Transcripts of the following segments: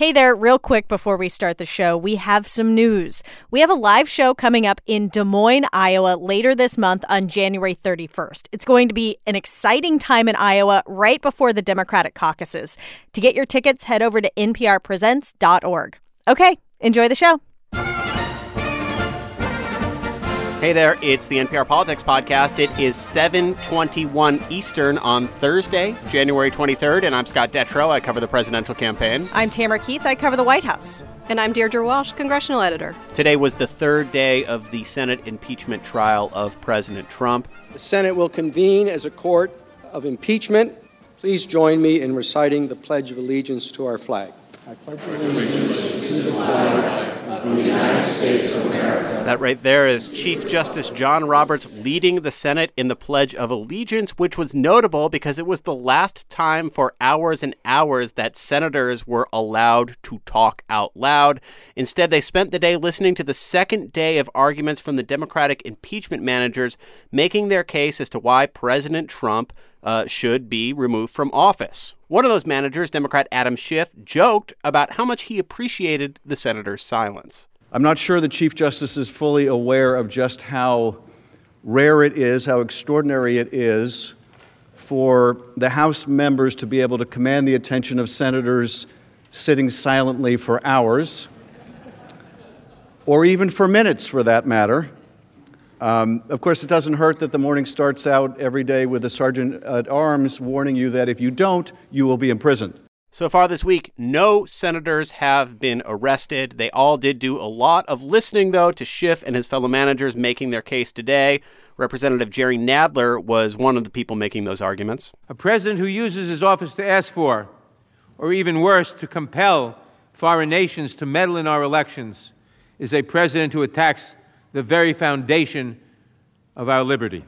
Hey there, real quick before we start the show, we have some news. We have a live show coming up in Des Moines, Iowa later this month on January 31st. It's going to be an exciting time in Iowa right before the Democratic caucuses. To get your tickets, head over to nprpresents.org. Okay, enjoy the show. Hey there, it's the NPR Politics Podcast. It is 721 Eastern on Thursday, January 23rd, and I'm Scott Detrow. I cover the presidential campaign. I'm Tamara Keith. I cover the White House. And I'm Deirdre Walsh, congressional editor. Today was the third day of the Senate impeachment trial of President Trump. The Senate will convene as a court of impeachment. Please join me in reciting the Pledge of Allegiance to our flag. I pledge allegiance to the flag the United States of America. That right there is Chief Justice John Roberts leading the Senate in the Pledge of Allegiance, which was notable because it was the last time for hours and hours that senators were allowed to talk out loud. Instead, they spent the day listening to the second day of arguments from the Democratic impeachment managers, making their case as to why President Trump uh, should be removed from office. One of those managers, Democrat Adam Schiff, joked about how much he appreciated the senator's silence. I'm not sure the Chief Justice is fully aware of just how rare it is, how extraordinary it is for the House members to be able to command the attention of senators sitting silently for hours, or even for minutes for that matter. Um, of course, it doesn't hurt that the morning starts out every day with a sergeant at arms warning you that if you don't, you will be imprisoned. So far this week, no senators have been arrested. They all did do a lot of listening, though, to Schiff and his fellow managers making their case today. Representative Jerry Nadler was one of the people making those arguments. A president who uses his office to ask for, or even worse, to compel foreign nations to meddle in our elections, is a president who attacks the very foundation of our liberty.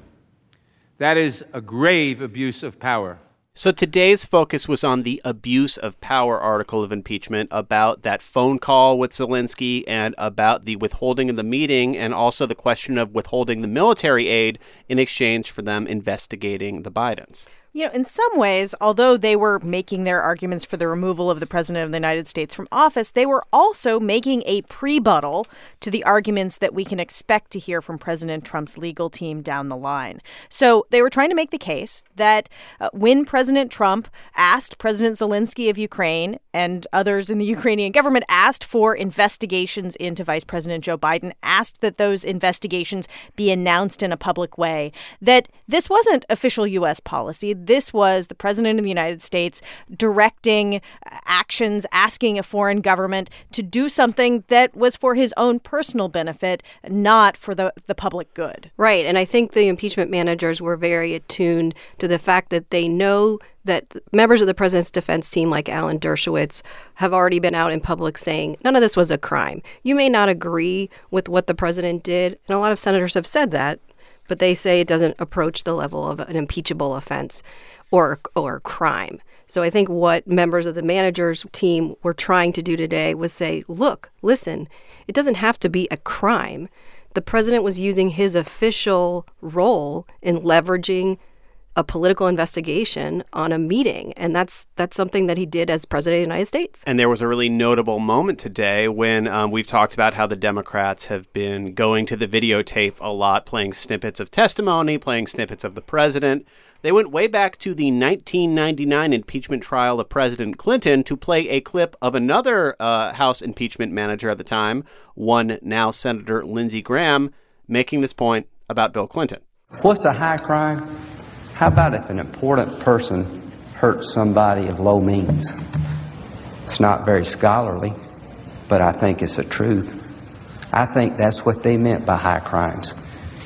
That is a grave abuse of power. So today's focus was on the abuse of power article of impeachment about that phone call with Zelensky and about the withholding of the meeting and also the question of withholding the military aid in exchange for them investigating the Bidens. You know, in some ways, although they were making their arguments for the removal of the President of the United States from office, they were also making a prebuttal to the arguments that we can expect to hear from President Trump's legal team down the line. So they were trying to make the case that uh, when President Trump asked President Zelensky of Ukraine and others in the Ukrainian government asked for investigations into Vice President Joe Biden, asked that those investigations be announced in a public way, that this wasn't official U.S. policy this was the president of the United States directing actions, asking a foreign government to do something that was for his own personal benefit, not for the, the public good. Right. And I think the impeachment managers were very attuned to the fact that they know that members of the president's defense team, like Alan Dershowitz, have already been out in public saying none of this was a crime. You may not agree with what the president did, and a lot of senators have said that, but they say it doesn't approach the level of an impeachable offense or or crime. So I think what members of the managers team were trying to do today was say, look, listen, it doesn't have to be a crime. The president was using his official role in leveraging a political investigation on a meeting and that's that's something that he did as president of the united states and there was a really notable moment today when um, we've talked about how the democrats have been going to the videotape a lot playing snippets of testimony playing snippets of the president they went way back to the 1999 impeachment trial of President Clinton to play a clip of another uh, House impeachment manager at the time, one now Senator Lindsey Graham, making this point about Bill Clinton. What's a high crime? How about if an important person hurts somebody of low means? It's not very scholarly, but I think it's the truth. I think that's what they meant by high crimes.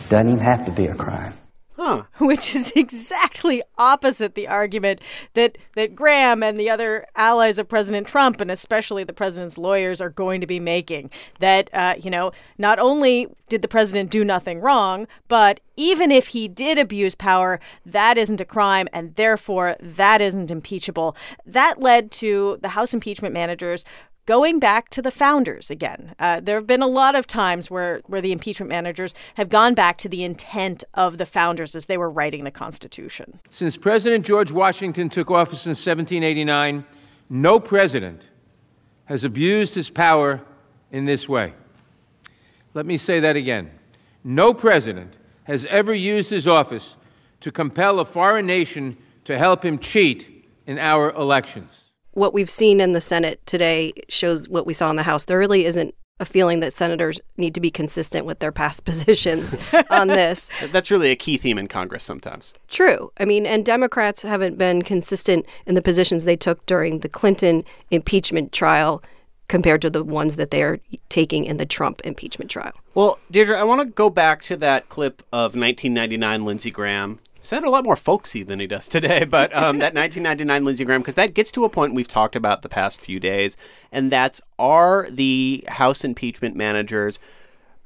Doesn't even have to be a crime. Huh. Which is exactly opposite the argument that, that Graham and the other allies of President Trump, and especially the president's lawyers, are going to be making. That, uh, you know, not only did the president do nothing wrong, but even if he did abuse power, that isn't a crime, and therefore that isn't impeachable. That led to the House impeachment managers going back to the founders again. Uh, there have been a lot of times where, where the impeachment managers have gone back to the intent of the founders as they were writing the Constitution. Since President George Washington took office in 1789, no president has abused his power in this way. Let me say that again. No president has ever used his office to compel a foreign nation to help him cheat in our elections. What we've seen in the Senate today shows what we saw in the House. There really isn't a feeling that senators need to be consistent with their past positions on this. That's really a key theme in Congress sometimes. True. I mean, and Democrats haven't been consistent in the positions they took during the Clinton impeachment trial compared to the ones that they are taking in the Trump impeachment trial. Well, Deirdre, I want to go back to that clip of 1999 Lindsey Graham. Sounded a lot more folksy than he does today, but um, that 1999 Lindsey Graham, because that gets to a point we've talked about the past few days, and that's are the House impeachment managers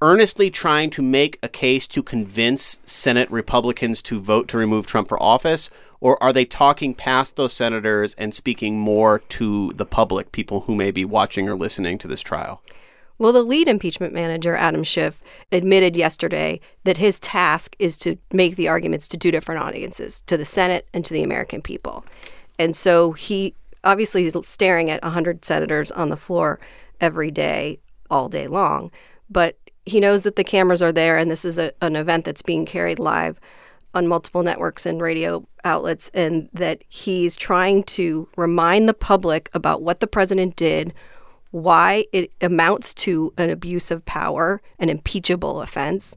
earnestly trying to make a case to convince Senate Republicans to vote to remove Trump for office, or are they talking past those senators and speaking more to the public, people who may be watching or listening to this trial? Well, the lead impeachment manager, Adam Schiff, admitted yesterday that his task is to make the arguments to two different audiences to the Senate and to the American people. And so he obviously is staring at 100 senators on the floor every day, all day long. But he knows that the cameras are there, and this is a, an event that's being carried live on multiple networks and radio outlets, and that he's trying to remind the public about what the president did, why it amounts to an abuse of power, an impeachable offense,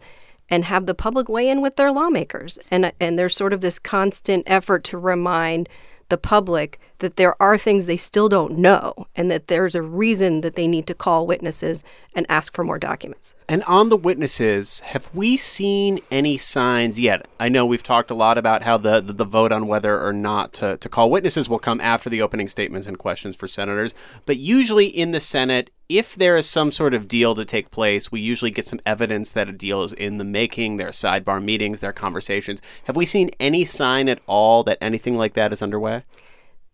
and have the public weigh in with their lawmakers. And and there's sort of this constant effort to remind the public that there are things they still don't know and that there's a reason that they need to call witnesses and ask for more documents. And on the witnesses, have we seen any signs yet? I know we've talked a lot about how the, the, the, vote on whether or not to, to call witnesses will come after the opening statements and questions for senators. But usually in the Senate, if there is some sort of deal to take place, we usually get some evidence that a deal is in the making. There are sidebar meetings, there are conversations. Have we seen any sign at all that anything like that is underway?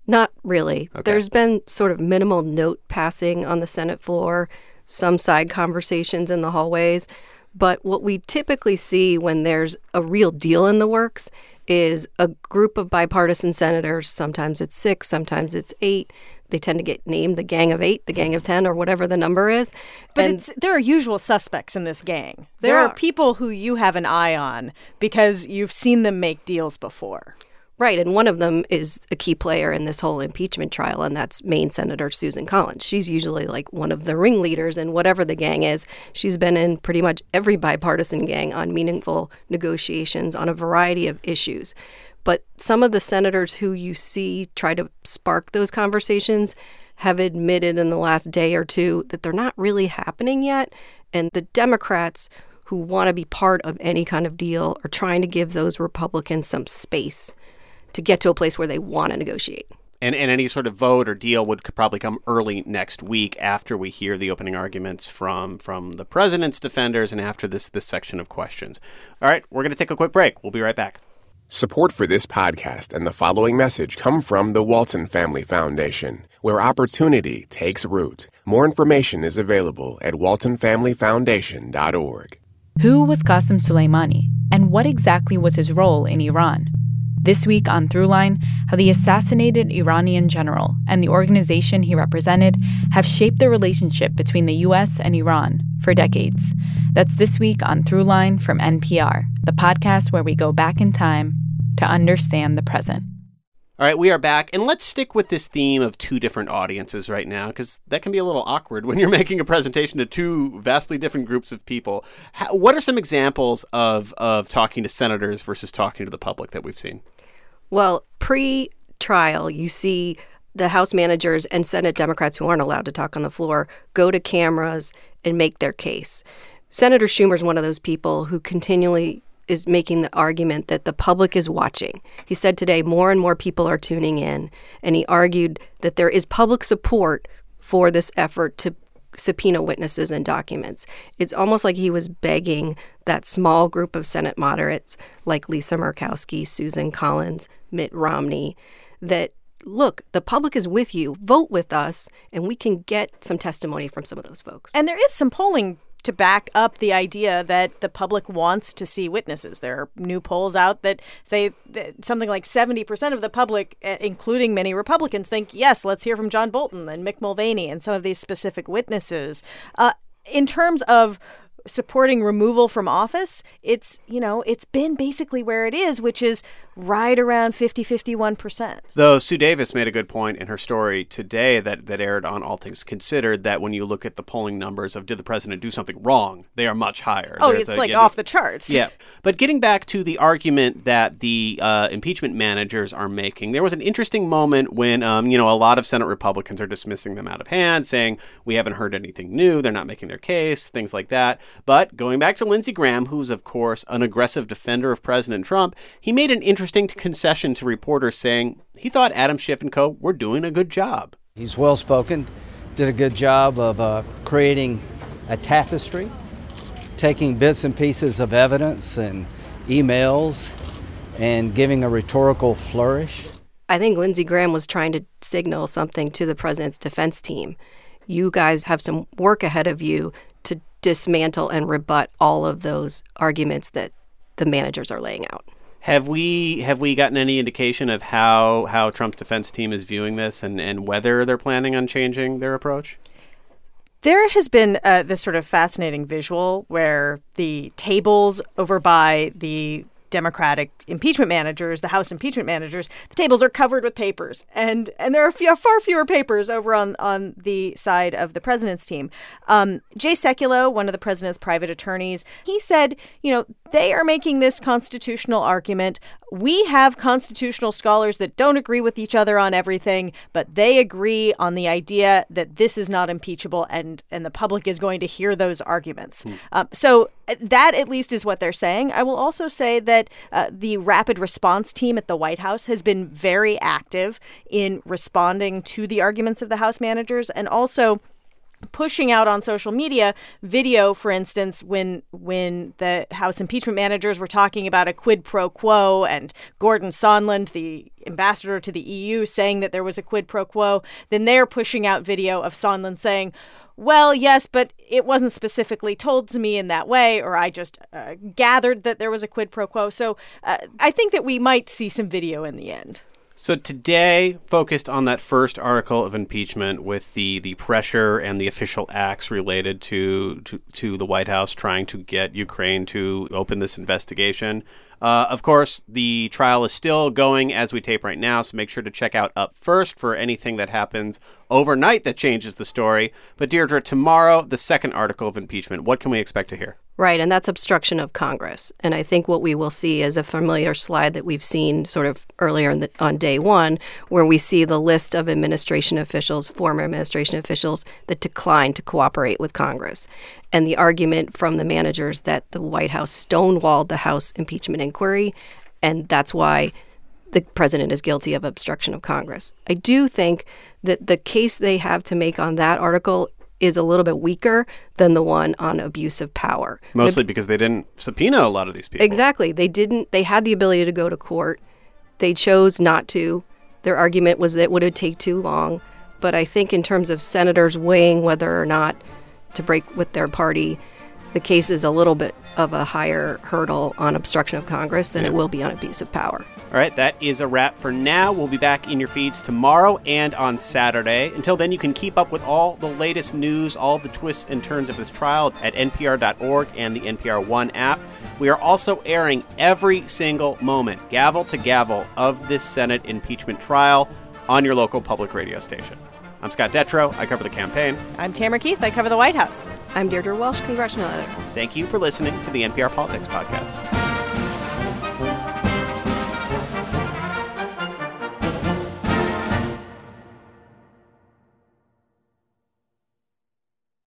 Not really. Okay. There's been sort of minimal note passing on the Senate floor, some side conversations in the hallways. But what we typically see when there's a real deal in the works is a group of bipartisan senators. Sometimes it's six, sometimes it's eight. They tend to get named the Gang of Eight, the Gang of Ten, or whatever the number is. But there are usual suspects in this gang. There, there are. are people who you have an eye on because you've seen them make deals before. Right, and one of them is a key player in this whole impeachment trial, and that's Maine Senator Susan Collins. She's usually like one of the ringleaders in whatever the gang is. She's been in pretty much every bipartisan gang on meaningful negotiations on a variety of issues. But some of the senators who you see try to spark those conversations have admitted in the last day or two that they're not really happening yet. And the Democrats who want to be part of any kind of deal are trying to give those Republicans some space to get to a place where they want to negotiate. And, and any sort of vote or deal would probably come early next week after we hear the opening arguments from from the president's defenders and after this this section of questions. All right, we're going to take a quick break. We'll be right back. Support for this podcast and the following message come from the Walton Family Foundation, where opportunity takes root. More information is available at waltonfamilyfoundation.org. Who was Qasem Soleimani, and what exactly was his role in Iran? This week on Throughline, how the assassinated Iranian general and the organization he represented have shaped the relationship between the U.S. and Iran for decades. That's this week on Throughline from NPR, the podcast where we go back in time to understand the present. All right, we are back, and let's stick with this theme of two different audiences right now, because that can be a little awkward when you're making a presentation to two vastly different groups of people. How, what are some examples of of talking to senators versus talking to the public that we've seen? Well, pre trial, you see the House managers and Senate Democrats who aren't allowed to talk on the floor go to cameras and make their case. Senator Schumer is one of those people who continually is making the argument that the public is watching. He said today more and more people are tuning in, and he argued that there is public support for this effort to subpoena witnesses and documents. It's almost like he was begging that small group of Senate moderates like Lisa Murkowski, Susan Collins, Mitt Romney, that look, the public is with you. Vote with us, and we can get some testimony from some of those folks. And there is some polling to back up the idea that the public wants to see witnesses. There are new polls out that say that something like 70% of the public, including many Republicans, think, yes, let's hear from John Bolton and Mick Mulvaney and some of these specific witnesses. Uh, in terms of supporting removal from office, it's, you know, it's been basically where it is, which is right around 50 51%. Though Sue Davis made a good point in her story today that, that aired on All Things Considered that when you look at the polling numbers of did the president do something wrong, they are much higher. Oh, There's it's a, like yeah, off the charts. Yeah. But getting back to the argument that the uh, impeachment managers are making, there was an interesting moment when, um, you know, a lot of Senate Republicans are dismissing them out of hand, saying we haven't heard anything new, they're not making their case, things like that. But going back to Lindsey Graham, who's, of course, an aggressive defender of President Trump, he made an interesting interesting concession to reporters saying he thought Adam Schiff and co. were doing a good job. He's well spoken, did a good job of uh, creating a tapestry, taking bits and pieces of evidence and emails and giving a rhetorical flourish. I think Lindsey Graham was trying to signal something to the president's defense team. You guys have some work ahead of you to dismantle and rebut all of those arguments that the managers are laying out. Have we have we gotten any indication of how how Trump's defense team is viewing this and, and whether they're planning on changing their approach? There has been uh, this sort of fascinating visual where the tables over by the Democratic impeachment managers, the House impeachment managers, the tables are covered with papers, and and there are few, far fewer papers over on on the side of the president's team. Um, Jay Sekulow, one of the president's private attorneys, he said, you know, they are making this constitutional argument. We have constitutional scholars that don't agree with each other on everything, but they agree on the idea that this is not impeachable, and and the public is going to hear those arguments. Mm. Um, so uh, that at least is what they're saying. I will also say that uh, the rapid response team at the White House has been very active in responding to the arguments of the House managers and also pushing out on social media video for instance when when the house impeachment managers were talking about a quid pro quo and Gordon Sondland the ambassador to the EU saying that there was a quid pro quo. Then they're pushing out video of Sondland saying well, yes, but it wasn't specifically told to me in that way, or I just uh, gathered that there was a quid pro quo. So uh, I think that we might see some video in the end. So today focused on that first article of impeachment with the, the pressure and the official acts related to, to, to the White House trying to get Ukraine to open this investigation. Uh, of course, the trial is still going as we tape right now, so make sure to check out Up First for anything that happens overnight that changes the story. But Deirdre, tomorrow, the second article of impeachment. What can we expect to hear? Right, and that's obstruction of Congress. And I think what we will see is a familiar slide that we've seen sort of earlier the, on day one, where we see the list of administration officials, former administration officials, that declined to cooperate with Congress. And the argument from the managers that the White House stonewalled the House impeachment inquiry, and that's why the president is guilty of obstruction of Congress. I do think that the case they have to make on that article is a little bit weaker than the one on abuse of power. Mostly because they didn't subpoena a lot of these people. Exactly. They didn't they had the ability to go to court. They chose not to. Their argument was that it would take too long. But I think in terms of senators weighing whether or not to break with their party, the case is a little bit of a higher hurdle on obstruction of Congress than yeah. it will be on abuse of power. All right, that is a wrap for now. We'll be back in your feeds tomorrow and on Saturday. Until then, you can keep up with all the latest news, all the twists and turns of this trial at npr.org and the NPR One app. We are also airing every single moment, gavel to gavel, of this Senate impeachment trial on your local public radio station. I'm Scott Detrow. I cover the campaign. I'm Tamara Keith. I cover the White House. I'm Deirdre Walsh, congressional editor. Thank you for listening to the NPR Politics Podcast.